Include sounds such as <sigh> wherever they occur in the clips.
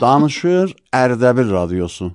Danışır Ərdəbil radiosu.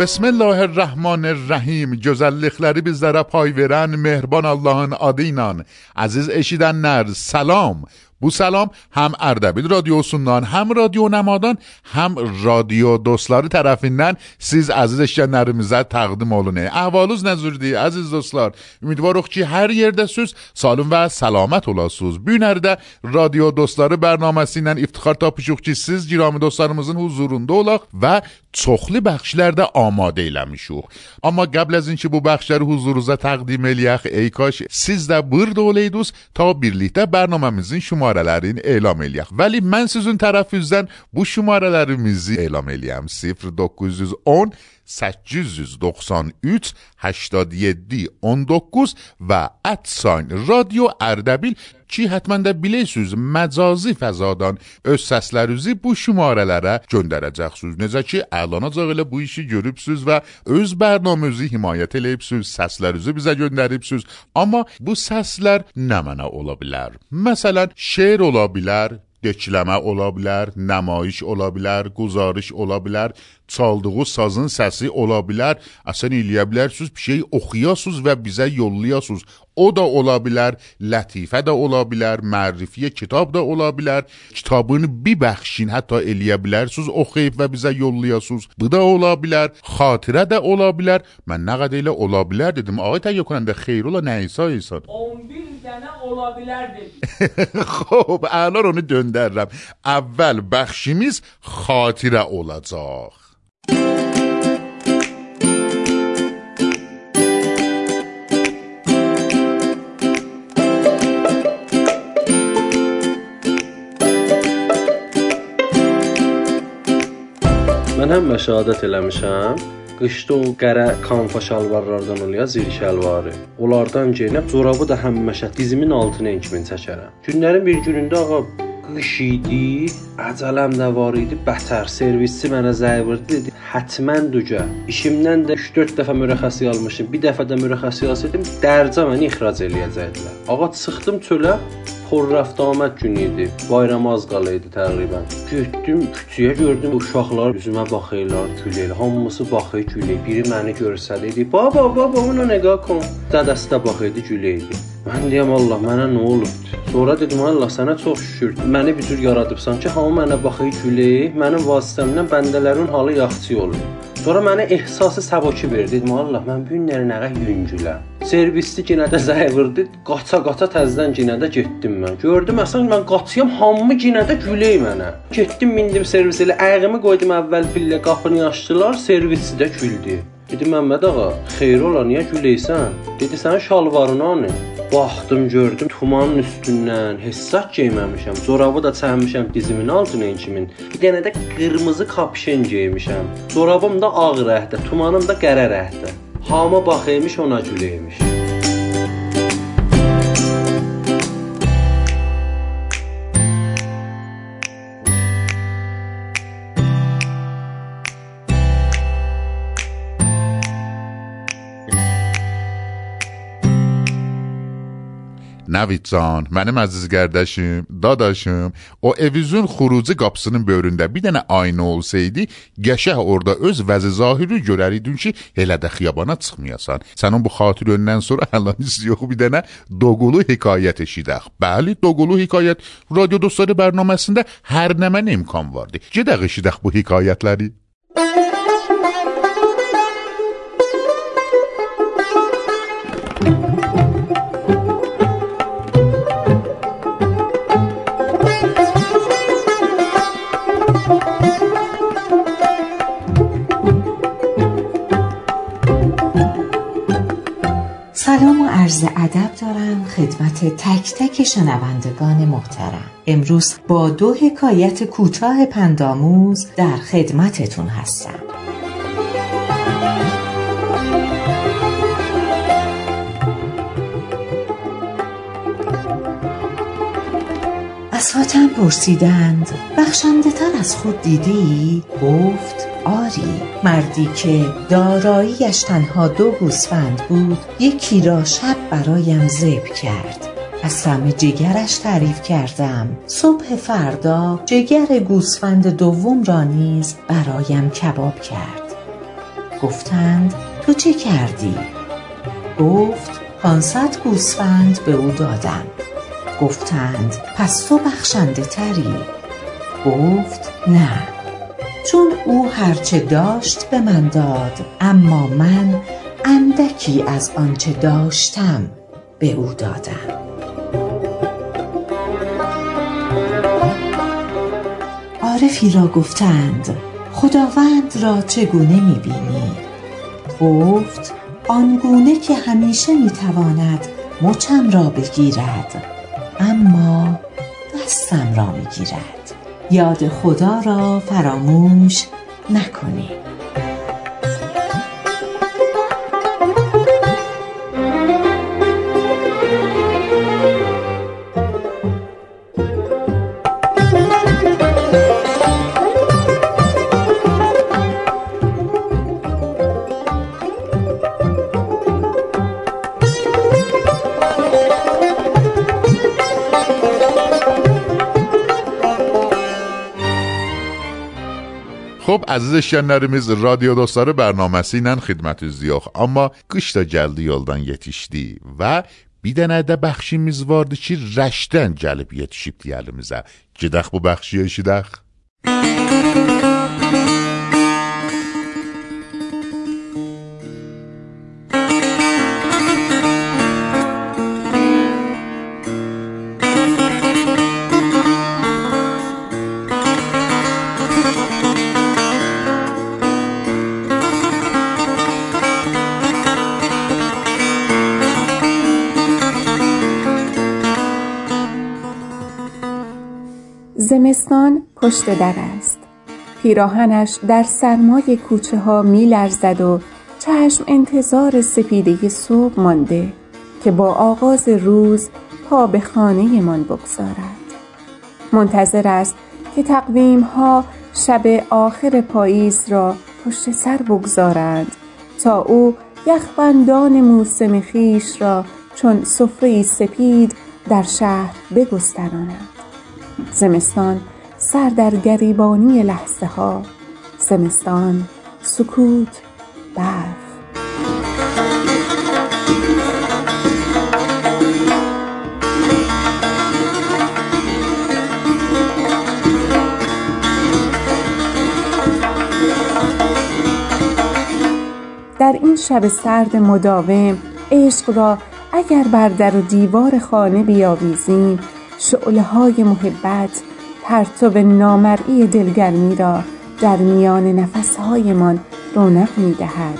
بسم الله الرحمن الرحیم جزل لخلری بی زرپ های ورن مهربان اللهان آدینان. عزیز اشیدن نر سلام. بو سلام هم اردبیل رادیو سوندان هم رادیو نمادان هم رادیو دوستلاری طرفیندن سیز عزیز اشکنرمیزه تقدیم اولونه احوالوز نزوردی عزیز دوستلار. امیدوار اخ که هر یه ده سوز. سالم و سلامت اولا سوز. بیون رادیو دوستلاری برنامه سینن افتخار تا که سیز جرام دوستلارمزن حضورون دولاخ و چخلی بخشلر ده آماده ایلمیشوخ اما قبل از اینکه بو بخشلر حضوروزه تقدیم الیخ. ای کاش سیز ده بر دوله تا بیرلیت ده برنامه مزین شما şumarələrini elan eləyək. Vəli mən sizin tərəfinizdən bu şumarələrimizi elan eləyəm. 0910 893 87 19 və @sign Radio Ərdəbil ki, həttəmən də bilirsiz, məcazi fəzadan öz səslərinizi bu şumarələrə göndərəcəksiniz. Necə ki, əlanacaq elə bu işi görübsüz və öz bərnaməsinizi himayət eləyibsiz, səslərinizi bizə göndəribsiz. Amma bu səslər nə mənə ola bilər? Məsələn, şeir ola bilər, dekləmə ola bilər, nəmayiş ola bilər, quzarış ola bilər, çaldığı sazın səsi ola bilər. Əsən eləyə bilərsiniz, bir şey oxuyasınız və bizə yollayasınız. O da ola bilər, lətifə də ola bilər, mərrifiyə kitab da ola bilər. Kitabını bir bəxşin hətta eləyə bilərsiniz, oxuyub və bizə yollayasınız. Bu da ola bilər, xatirə də ola bilər. Mən nə qədər elə ola bilər dedim. Ağay təyyə konəndə xeyr ola nə İsa İsa. 11 <laughs> خب الان اونو دندر رم اول بخشیمیز میز خاطی را من هم مشاهدت لمشم Qışda o qərə kanfa şalvarlardan oluya zil şəlvarı. Onlardan geyinib corabı da həmişə dizimin altına enkimin çəkərəm. Günlərin bir günündə ağa qış idi, əcələm də var idi, bətər servisçi mənə zəng vurdu, dedi, "Hətmən dücə. İşimdən də 3-4 dəfə mürəxəsi almışım. Bir dəfə də mürəxəsi alsaydım, dərcə məni ixrac eləyəcəkdilər." Ağa çıxdım çölə, Xor rəftamət günü idi. Bayram az qala idi təqribən. Getdim küçəyə gördüm uşaqlar üzümə baxırlar, gülürlər. Hamısı baxır, gülür. Biri məni görsə dedi: "Baba, baba, ona nəqə kon." Dədəsi də baxırdı, gülürdü. Mən deyəm Allah, mənə nə olubdu? Sonra dedim Allah sənə çox şükür. Məni bir cür yaradıbsan ki, hamı mənə baxır, gülür. Mənim vasitəmlə bəndələrin halı yaxşı olur. Sonra mənə ehsası səboki verdi. Dedim Allah, mən bu günləri nəyə yüngüləm. Servisli yenə də zəng vurdu. Qaça-qaça təzədən yenə də getdim mən. Gördüm əsən mən qaçıyam, hamı yenə də gülür mənə. Getdim mindim servis elə ayağımı qoydum əvvəl pillə qapını açdılar, servisçi də güldü. Dedim Məmməd ağa, xeyir ola, niyə güləysən? Dedi sənin şalvarın hanı? Baxdım, gördüm tumanın üstündən hesab geyməmişəm. Zorabı da çəkmişəm dizimin altına kimin. Bir dənə də qırmızı kapşen geymişəm. Zorabım da ağ rəhdə, tumanım da qərə rəhdə. Hamı baxıymış ona güləymiş. Navid can, mənim əziz qardaşım, dadaşım, o evizin xurucu qapısının böyründə bir dənə ayna olsaydı, qəşəh orada öz vəzi zahiri görərdin ki, elə də xiyabana çıxmayasan. Sənin bu xatir öndən sonra həllaniz yox bir dənə Doqulu hekayət eşidək. Bəli, Doqulu hekayət radio dostları bərnaməsində hər nə mənə imkan vardı. Gedək eşidək bu hekayətləri. سلام و عرض ادب دارم خدمت تک تک شنوندگان محترم امروز با دو حکایت کوتاه پنداموز در خدمتتون هستم از پرسیدند بخشنده تر از خود دیدی؟ گفت آری مردی که داراییش تنها دو گوسفند بود یکی را شب برایم زب کرد. از طعم جگرش تعریف کردم. صبح فردا جگر گوسفند دوم را نیز برایم کباب کرد. گفتند تو چه کردی؟ گفت پانصد گوسفند به او دادم. گفتند پس تو بخشنده تری. گفت نه. چون او هرچه داشت به من داد اما من اندکی از آنچه داشتم به او دادم عارفی را گفتند خداوند را چگونه می‌بینی؟ گفت آنگونه که همیشه می‌تواند مچم را بگیرد اما دستم را می‌گیرد یاد خدا را فراموش نکنید Xo'p, əziz eşidənlərimiz, radio dostları bərnaməsi ilə xidmətiniz yox, amma qış da gəldi yoldan yetişdi və bir dənə də bəxşimiz vardı ki, Rəşdən gəlib yetişibdi əlimizə. Gedək bu bəxşi eşidək. زمستان پشت در است. پیراهنش در سرمای کوچه ها می لرزد و چشم انتظار سپیده صبح مانده که با آغاز روز پا به خانه من بگذارد. منتظر است که تقویم ها شب آخر پاییز را پشت سر بگذارند تا او یخبندان موسم خیش را چون سفره سپید در شهر بگستراند. زمستان سر در گریبانی لحظه ها زمستان سکوت برف. در این شب سرد مداوم عشق را اگر بر در و دیوار خانه بیاویزیم شعله های محبت پرتو نامرئی دلگرمی را در میان نفسهایمان رونق می دهد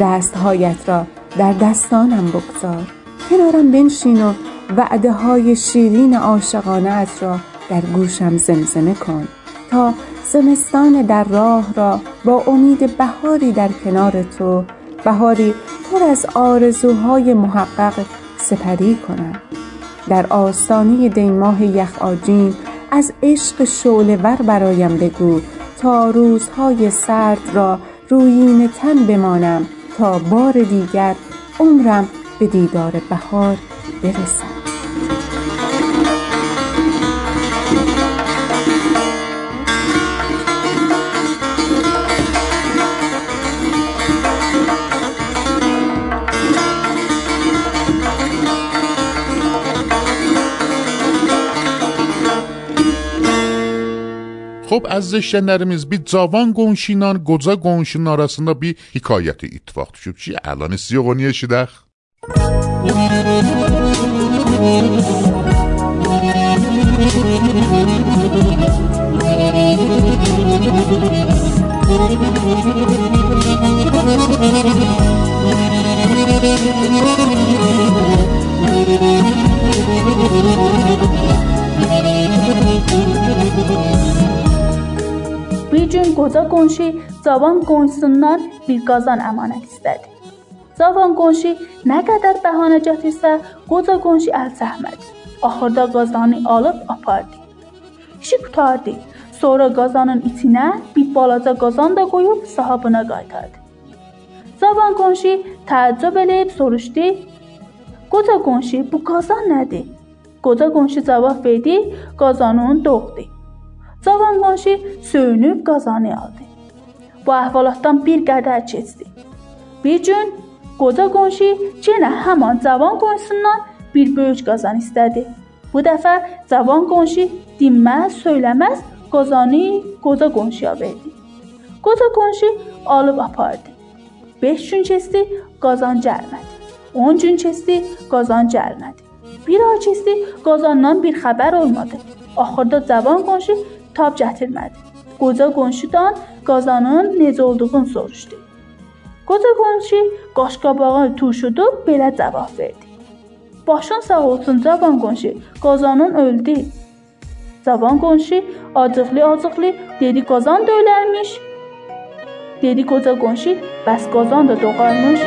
دستهایت را در دستانم بگذار. کنارم بنشین و وعده های شیرین عاشقانه را در گوشم زمزمه کن تا زمستان در راه را با امید بهاری در کنار تو بهاری پر از آرزوهای محقق سپری کنم. در آستانه دیماه یخ آجین از عشق شعله ور برایم بگو تا روزهای سرد را رویین تن بمانم تا بار دیگر عمرم به دیدار بهار برسد Xo'p, əziz eşidənlərimiz, bir cavan qonşu ilə qoca qonşunun arasında bir hekayəti ittifaq düşüb ki, əlan sizi onu eşidək. Bir gün qoca qonşu cavan qonşusundan bir qazan əmanət istədi. Cavan qonşu nə qədər bəhanə gətirsə, qoca qonşu əl çəkmədi. Axırda qazanı alıb apardı. İşi qutardı. Sonra qazanın içinə bir balaca qazan da qoyub sahibinə qaytardı. Zaban qonşu təəccüb edib soruşdu: "Qoca qonşu, bu qazan nədir?" Qoca qonşu cavab verdi: "Qazanın doğdu." Cavan qonşu söyünüb qazanı aldı. Bu əhvalatdan bir qədər keçdi. Bir gün qoca qonşu yenə həmin cavan qonşusundan bir böyük qazan istədi. Bu dəfə cavan qonşu dinməz, söyləməz qazanı qoca qonşuya verdi. Qoca qonşu alıb apardı. 5 gün keçdi, qazan gəlmədi. 10 gün keçdi, qazan gəlmədi. Bir ay keçdi, qazandan bir xəbər olmadı. Axırda cavan qonşu tab gətirmədi. Qoca qonşudan qazanın necə olduğunu soruşdu. Qoca qonşu qaşqabağı turşudub belə cavab verdi. Başın sağ olsun cavan qonşu, qazanın öldü. Cavan qonşu acıqlı-acıqlı dedi qazan da ölərmiş. Dedi qoca qonşu, bəs qazan da doğarmış.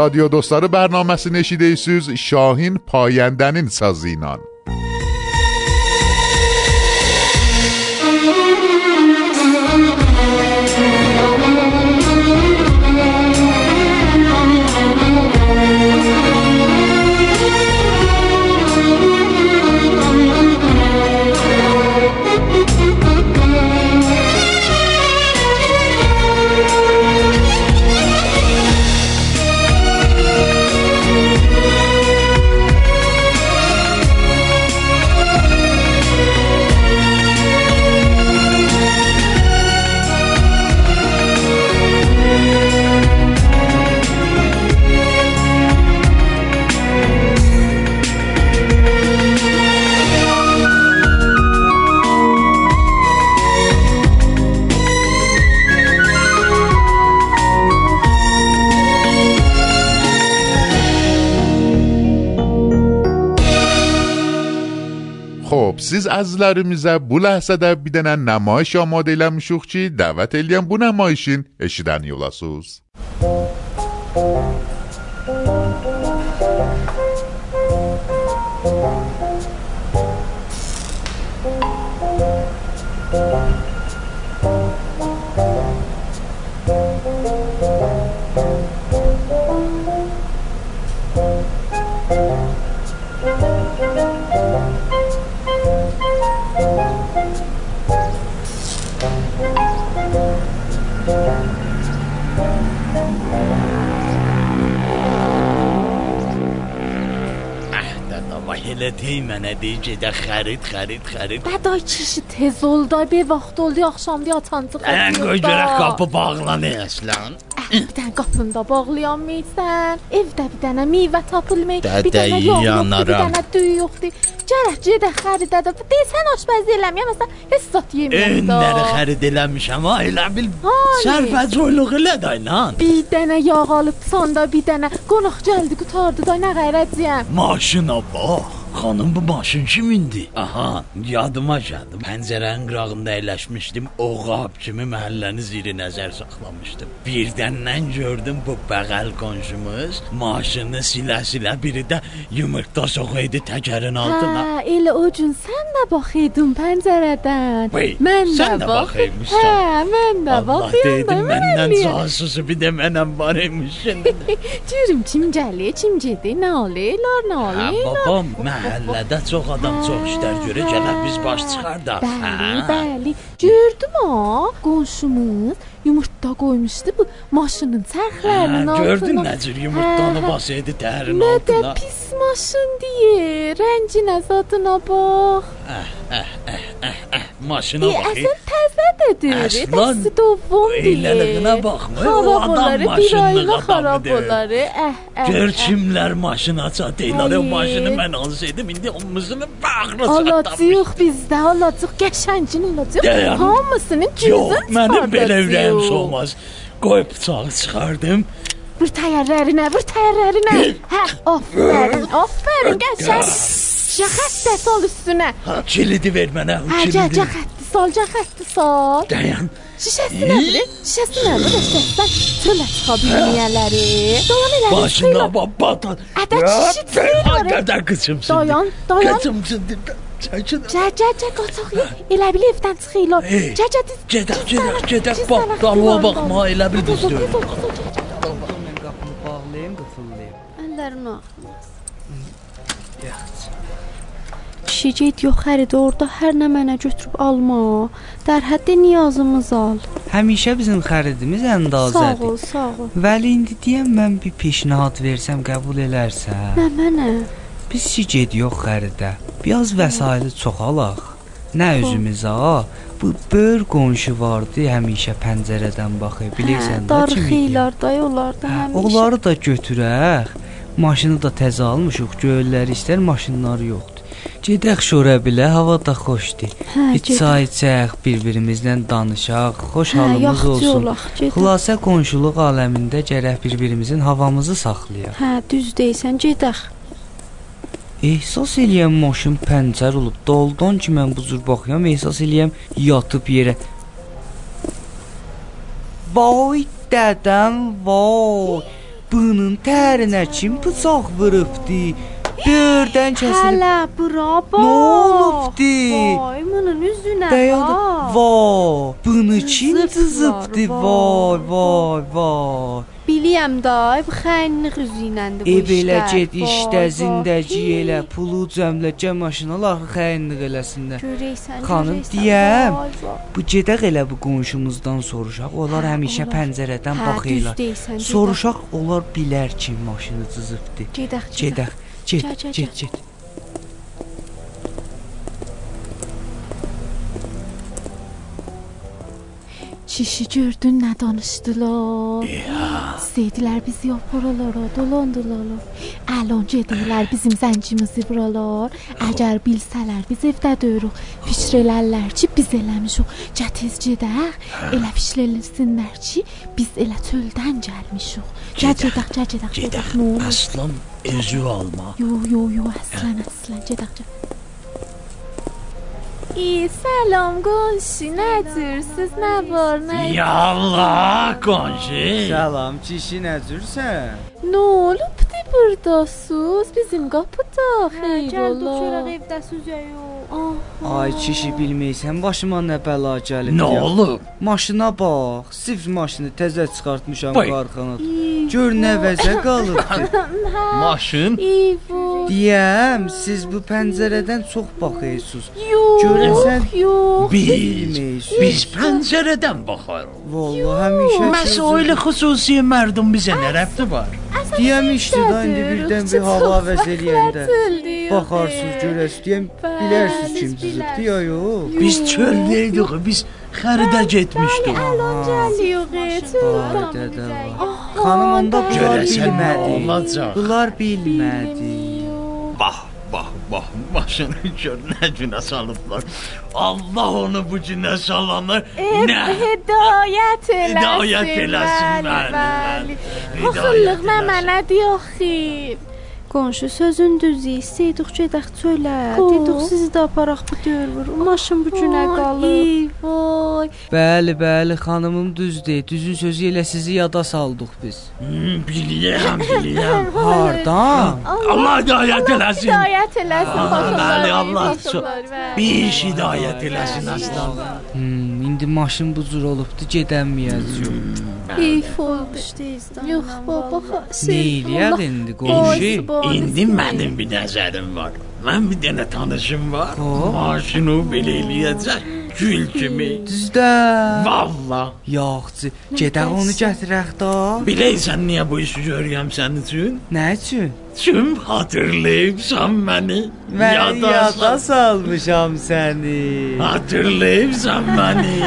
رادیو دوستار برنامه سی نشیده ایسوز شاهین پایندنین سازینان. azlarimize bu lahzada bir denen namayış amade müşük davet edilen bu namayışın eşiden yolasız. Dey mənə dey gedə xərid, xərid, xərid. Bəday kişi tez ol da, bir vaxt oldu, axşamdı atancıq. Ən qoy görək qapı bağlanır əslan. Bir dənə qapını da bağlayamaysan. Evdə bir dənə meyvə tapılmır. Bir dənə yağ yoxdur, bir dənə düy yoxdur. Gərək gedə xəridə də. Desən aşpəzi eləməyəm, məsələn, heç zat yeməyəm. Önləri xərid eləmişəm ha, elə bil Hayır. sərfəcoyluq elə də lan. Bir dənə yağ alıb sanda bir dənə qonaq gəldi, qutardı da nə qərəcəyəm. Maşına bax. Xanım bu maşın kimindir? Aha, yadıma gəldi. Pəncərənin qırağında əyləşmişdim. Oğab kimi məhəlləni ziri nəzər saxlamışdım. Birdəndən gördüm bu bəğəl qonşumuz maşını silə-silə biri də yumurta soxuydu təkərin altına. Hə, elə o gün sən də baxıydın pəncərədən. Vay, mən sən də də bax- baxıymışsan. Hə, mən də da, məndən mən casusu bir də mənəm var imiş. <laughs> Görüm kim gəlir, kim gedir, nə olurlar, nə Hə, olurlar. babam, məhəllədə çox adam çox işlər görür, gələ biz baş çıxar da. Bəli, Hə. bəli. Gördüm ha, qonşumuz yumurta qoymuşdu bu maşının çərxlərinin Hə, altına. gördün nə cür yumurtanı Hə, hə. basaydı tərin Nə də altına. pis maşın deyə, rənginə zadına bax. Maşına E, bax. əsən təzədir. Əslan, dovum deyə. eyləlığına baxma, o adam aylı adamıdır. xaraboları. Əh, əh. Gör əh. kimlər maşın açadıylar, o Ay. maşını mən alsaydım indi omuzunu bağrına Alacağıq bizdə, alacağıq, qəşəngin. Dayan. Hamısının Yox, gözün mənim belə ürəyim soğumaz. Qoy bıçağı çıxardım. Vur təyərlərinə, vur təyərlərinə. Hə, aferin, aferin, qəşəng. Şəxətdə sol üstünə. Kilidi ver mənə, o Hə, gəl, kilidi. gəl, xətti sol, gəl, xətti sol. Dayan. Şişəsi nədir? Şişəsi nədir? Şişəsən çölə çıxa bilməyənləri. Dayan elə. Başına batan. Ədəd şişi çıxır. Ədəd qıçımsın. Dayan, dayan. Qıçımsın. Çəkin. Gəl, gəl, gəl, qaçaq. Elə bil evdən çıxırlar. Gəl, gəl, diz. Gedək, gedək, gedək. Bax, divan baxma, elə bil düzdür. Əllərini axmaz. Kişi get yox xərid orada hər nə mənə götürüb alma. Dər həddə niyazımız al. Həmişə bizim xəridimiz Sağ əndazədir. ol, sağ ol. Vəli indi deyəm mən bir peşnahad versəm qəbul elərsən. Nə mənə? Biz ki gediyox xəridə. Biraz vəsaiti çoxalaq. Nə özümüzə, bu böyür qonşu vardı, həmişə pəncərədən baxır. Bilirsən də kim idi? Darxıylar da yollarda Hə, həmişə. Onları da götürək. Maşını da təzə almışıq, göyləri istər, maşınları yoxdur. Gedək şora bilə, hava da xoşdur. Hə, Bir gedək. çay içək, bir-birimizlə danışaq, xoş Hə, halımız olsun. olaq, gedək. Xülasə qonşuluq aləmində gərək bir-birimizin havamızı saxlayaq. Hə, düz deyirsən, gedək. Ehsas eləyəm maşın pəncər olub. Daldan ki mən bu cür baxıram, ehsas eləyəm yatıb yerə. Vay dədəm, vay. Bunun tərinə kim bıçaq vurubdu? Dördən kəsilib. Hələ, bravo. Nə olubdu? Vay, bunun üzünə Dayan. Vay, bunu kim cızıbdı? Vay, vay, vay. Biliyəm da, bu xəynlik üzü iləndir bu E belə işlər. get Vay, işdə vay. zindəci elə, pulu cəmlə, gə maşınalar xəynlik eləsinlər. Görəysən, Xanım deyəm, bu gedək elə bu qonşumuzdan soruşaq. Onlar həmişə olar. pəncərədən Hə, baxırlar. Soruşaq, onlar bilər kim maşını cızıbdı. Gedək, gedək. Gedək. 借，借，借。Get, gəl. get. Kişi gördün nə danışdılar? Seydilər bizi yaparalara, dolandılar. Əlon gedirlər bizim zəncimizi buralar. Əgər bilsələr biz evdə döyürük. Fikir elərlər ki, biz eləmişik. Gəl tez gedək. Elə fikir eləsinlər ki, biz elə çöldən gəlmişik. Gəl gedək, gəl gedək, gedək. Nə olur? Aslan özü alma. Yo, yo, yo, əslən, əslən, gedək, gedək. ای سلام گنشی نجور سیز نوار نجور یالله گنشی سلام چیشی نجورسن نولوب burdasız? Bizim qapıda xeyr ola. evdəsiz ya yox. Ay kişi bilməysən, başıma nə bəla gəlib. Nə olub? Maşına bax, sif maşını təzə çıxartmışam Vay. qarxana. Gör nə vəzə qalıbdı. <laughs> Maşın. İvo. Deyəm, siz bu pəncərədən çox baxırsınız. Görəsən yox. Biz, biz pəncərədən baxarıq. Vallahi həmişə Məs elə xüsusi mərdum bizə nə rəbti var? Deyəm işte da indi birdən bir hava əvəz eləyəndə. Baxarsınız, görəsiz, deyəm, bilərsiniz kim cızıbdı ya yox. Biz çöldəydik, biz xəridə getmişdik. Çöldən. dədə var. Xanım onda bunlar bilmədi. Bunlar bilmədi. Bax, Bakın başını gör nə günə salıblar. Allah onu bu günə salanı nə hidayət eləsin. Hidayət eləsin. Baxınlıq mənə mənə deyə xeyr. Qonşu sözün düzü, istəyidik gedək çölə. Dedik sizi də aparaq bu dövr. Maşın bu günə qalıb. Vay. Bəli, bəli, xanımım düzdür. Düzün sözü ilə sizi yada saldıq biz. Hmm, bilirəm, bilirəm. <laughs> Hardan? Allah hidayət eləsin. Hidayət eləsin. Bəli, Allah. Bir iş hidayət eləsin aslan. Hmm, indi maşın bu cür olubdu, gedəməyəcəyik. Heyf olmuşdu. Yox baba, eləyər indi qonşu? İndi mənim bir nəzərim var. Mən bir dənə tanışım var. Maşını belə eləyəcək. Gül kimi. Düzdə. Valla. Yoxcu, gedək onu gətirək də. Bilirsən niyə bu işi görürəm sənin üçün? Nə üçün? Çünki xatırlayıbsan məni. Mən yada salmışam səni. Hatırlayıbsan məni.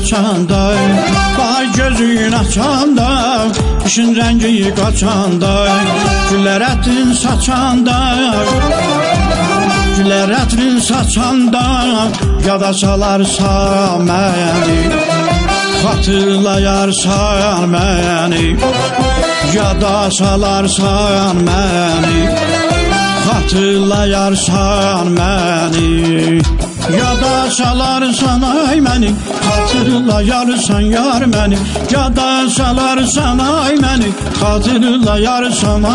Rengi kaçanda Bahar gözün açanda Kışın rengi kaçanda Güller etin saçanda Güller etin saçanda Yada salarsa məni Xatırlayarsan məni Yada salarsan məni Xatırlayarsan məni Ya da salarsan ay beni Hatırla yar beni Ya da salarsan ay beni Hatırla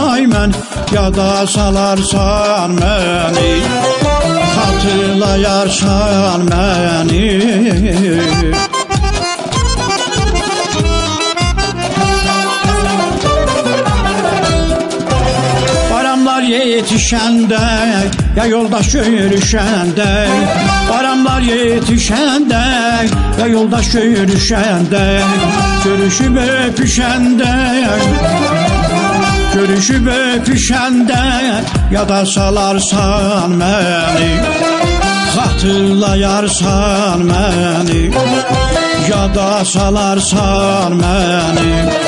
ay beni Ya da salarsan beni Hatırla yarsan beni yetişende Ya yoldaş yürüşende. Paramlar yetişende Ya yoldaş yürüşende. Görüşüp öpüşende Görüşüp öpüşende Ya da salarsan beni Hatırlayarsan beni. Ya da salarsan beni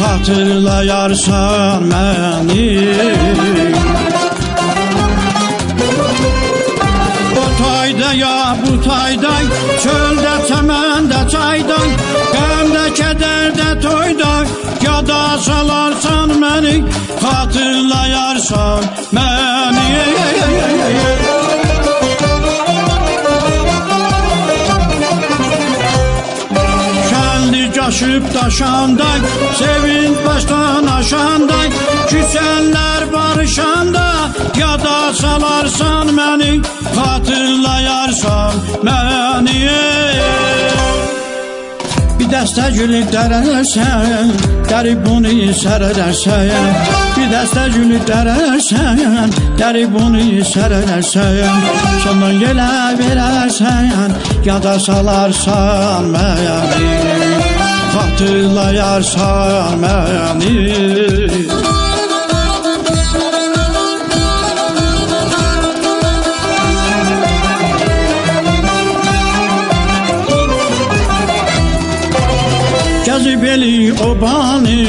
hatırlayarsan beni. Bu tayda ya bu tayday Çölde temende çayday Gemde kederde toyda Ya da salarsan beni Hatırlayarsan beni. aşıp taşandak Sevinç baştan aşandak Küsenler barışanda Ya da salarsan beni Hatırlayarsan beni. Bir dəstə gülüb dərərsən Dərib bunu sərərsən Bir dəstə gülüb dərərsən Dərib bunu sərərsən Sonra yelə verərsən Ya da salarsan məni Xatırlayarsan məni Gəzib eli obani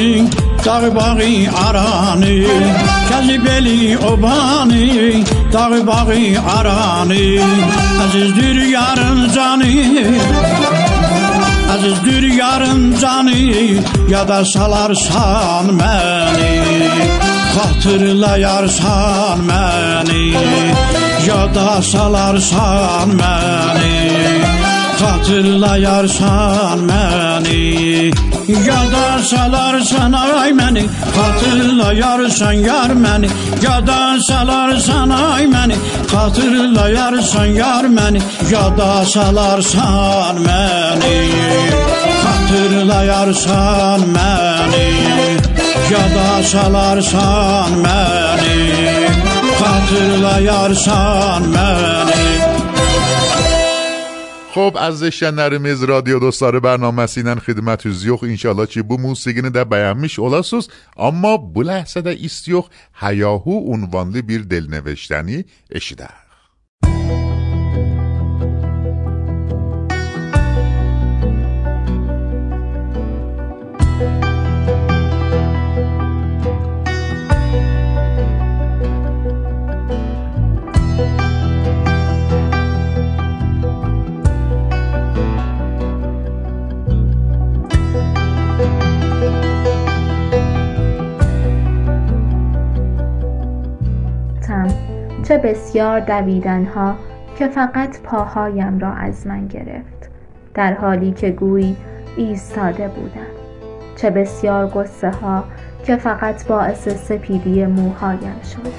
Dağı bağı aranı Gəzib eli obani Dağı bağı aranı Əzizdir yarın canı Əzizdir yarın canı Yada salarsan məni. Xatırlayarsan məni Yada salarsan məni Hatırlayarsan beni Ya da salarsan ay beni. Hatırlayarsan yar beni Ya da salarsan ay beni. Hatırlayarsan yar beni Ya da salarsan beni. Hatırlayarsan beni Ya da salarsan beni. Hatırlayarsan beni. خب از زشن نرمیز رادیو دوستار برنامه سینن خدمت زیوخ. اینشالله چی بو موسیقینه در بیانمیش اولاسوس. اما بله سده استیوخ هیاهو اونوانده بیر دل نوشتنی اشیده بسیار دویدنها که فقط پاهایم را از من گرفت در حالی که گویی ایستاده بودم. چه بسیار قصه ها که فقط باعث سپیدی موهایم شد.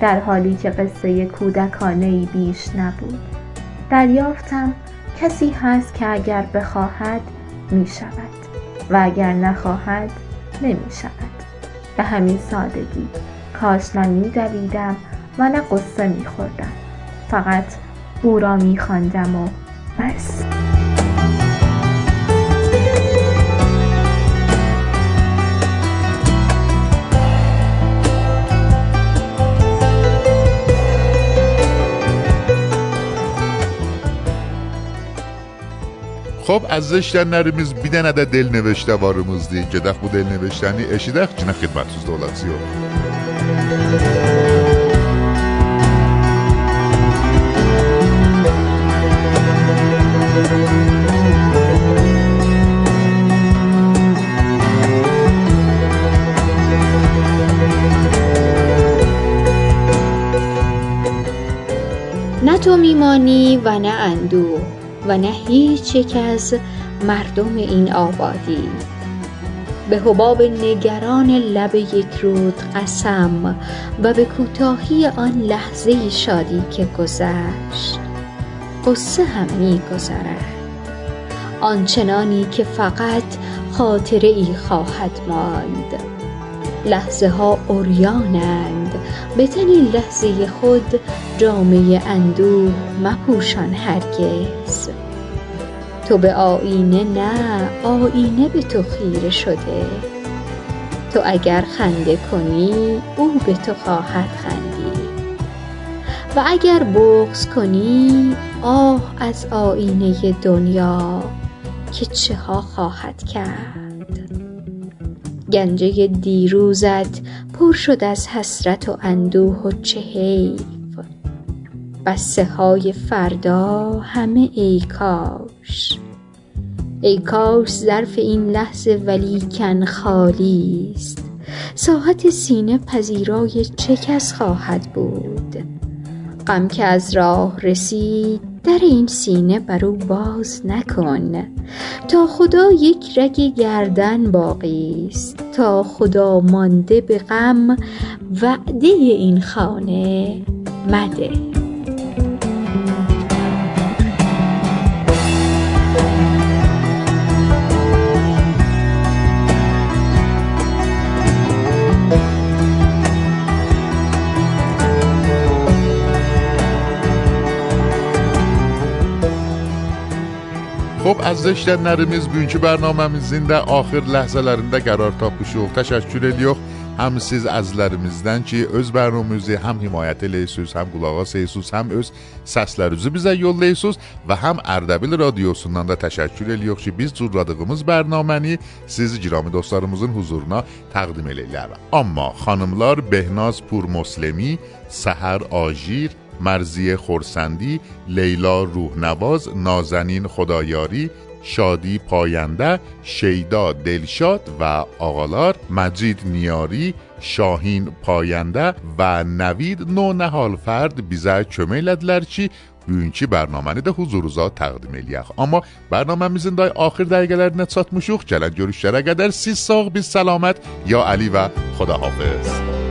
در حالی که قصه کودکانه ای بیش نبود. دریافتم کسی هست که اگر بخواهد می شود و اگر نخواهد نمی شود. به همین سادگی کاش نه می دویدم و نه قصه میخوردم. فقط او را میخواندم و بس. خب از زشتن نرمیز بیدن اده دل نوشته بارموز دی جدخ بود دل نوشتنی اشیدخ جنه خدمت سوز دولت سیو. تو میمانی و نه اندوه و نه هیچ یک از مردم این آبادی. به حباب نگران لب یک رود قسم و به کوتاهی آن لحظه شادی که گذشت قصه هم گذرد آنچنانی که فقط خاطره ای خواهد ماند. لحظه ها اوریانند به تنی لحظه خود جامعه اندوه مپوشان هرگز. تو به آینه نه آینه به تو خیره شده. تو اگر خنده کنی او به تو خواهد خندید و اگر بغض کنی آه از آینه دنیا که چه ها خواهد کرد. گنجه دیروزت پر شد از حسرت و اندوه و چه حیف بسته های فردا همه ای کاش. ای کاش ظرف این لحظه ولیکن خالی است. ساحت سینه پذیرای چه کس خواهد بود؟ غم که از راه رسید در این سینه بر او باز نکن. تا خدا یک رگ گردن باقی است. تا خدا مانده به غم وعده این خانه مده. Xo'p, aziz eshitganlarimiz, bugünkü bərnaməmizin də axır ləhzələrində qərar tapmışıq. Təşəkkür edirik həm siz əzizlərimizdən ki, öz bərnaməmizi həm himayət eləyirsiniz, həm qulaq asırsınız, həm öz səslərinizi bizə yollayırsınız və həm Ərdəbil radiosundan da təşəkkür edirik ki, biz cürladığımız bərnaməni siz girami dostlarımızın huzuruna təqdim eləyirlər. Amma xanımlar Behnaz Purmuslimi, Səhər Ajir, مرزی خورسندی لیلا روحنواز نازنین خدایاری شادی پاینده شیدا دلشاد و آقالار مجید نیاری شاهین پاینده و نوید نو نهال فرد بیزه کمیل ادلرچی بیونکی برنامه نیده حضور روزا تقدیم الیخ اما برنامه میزین دای آخر دایگلر نتسات مشوخ جلد یورشتر اگر در سی ساخ بی سلامت. یا علی و خداحافظ. موسیقی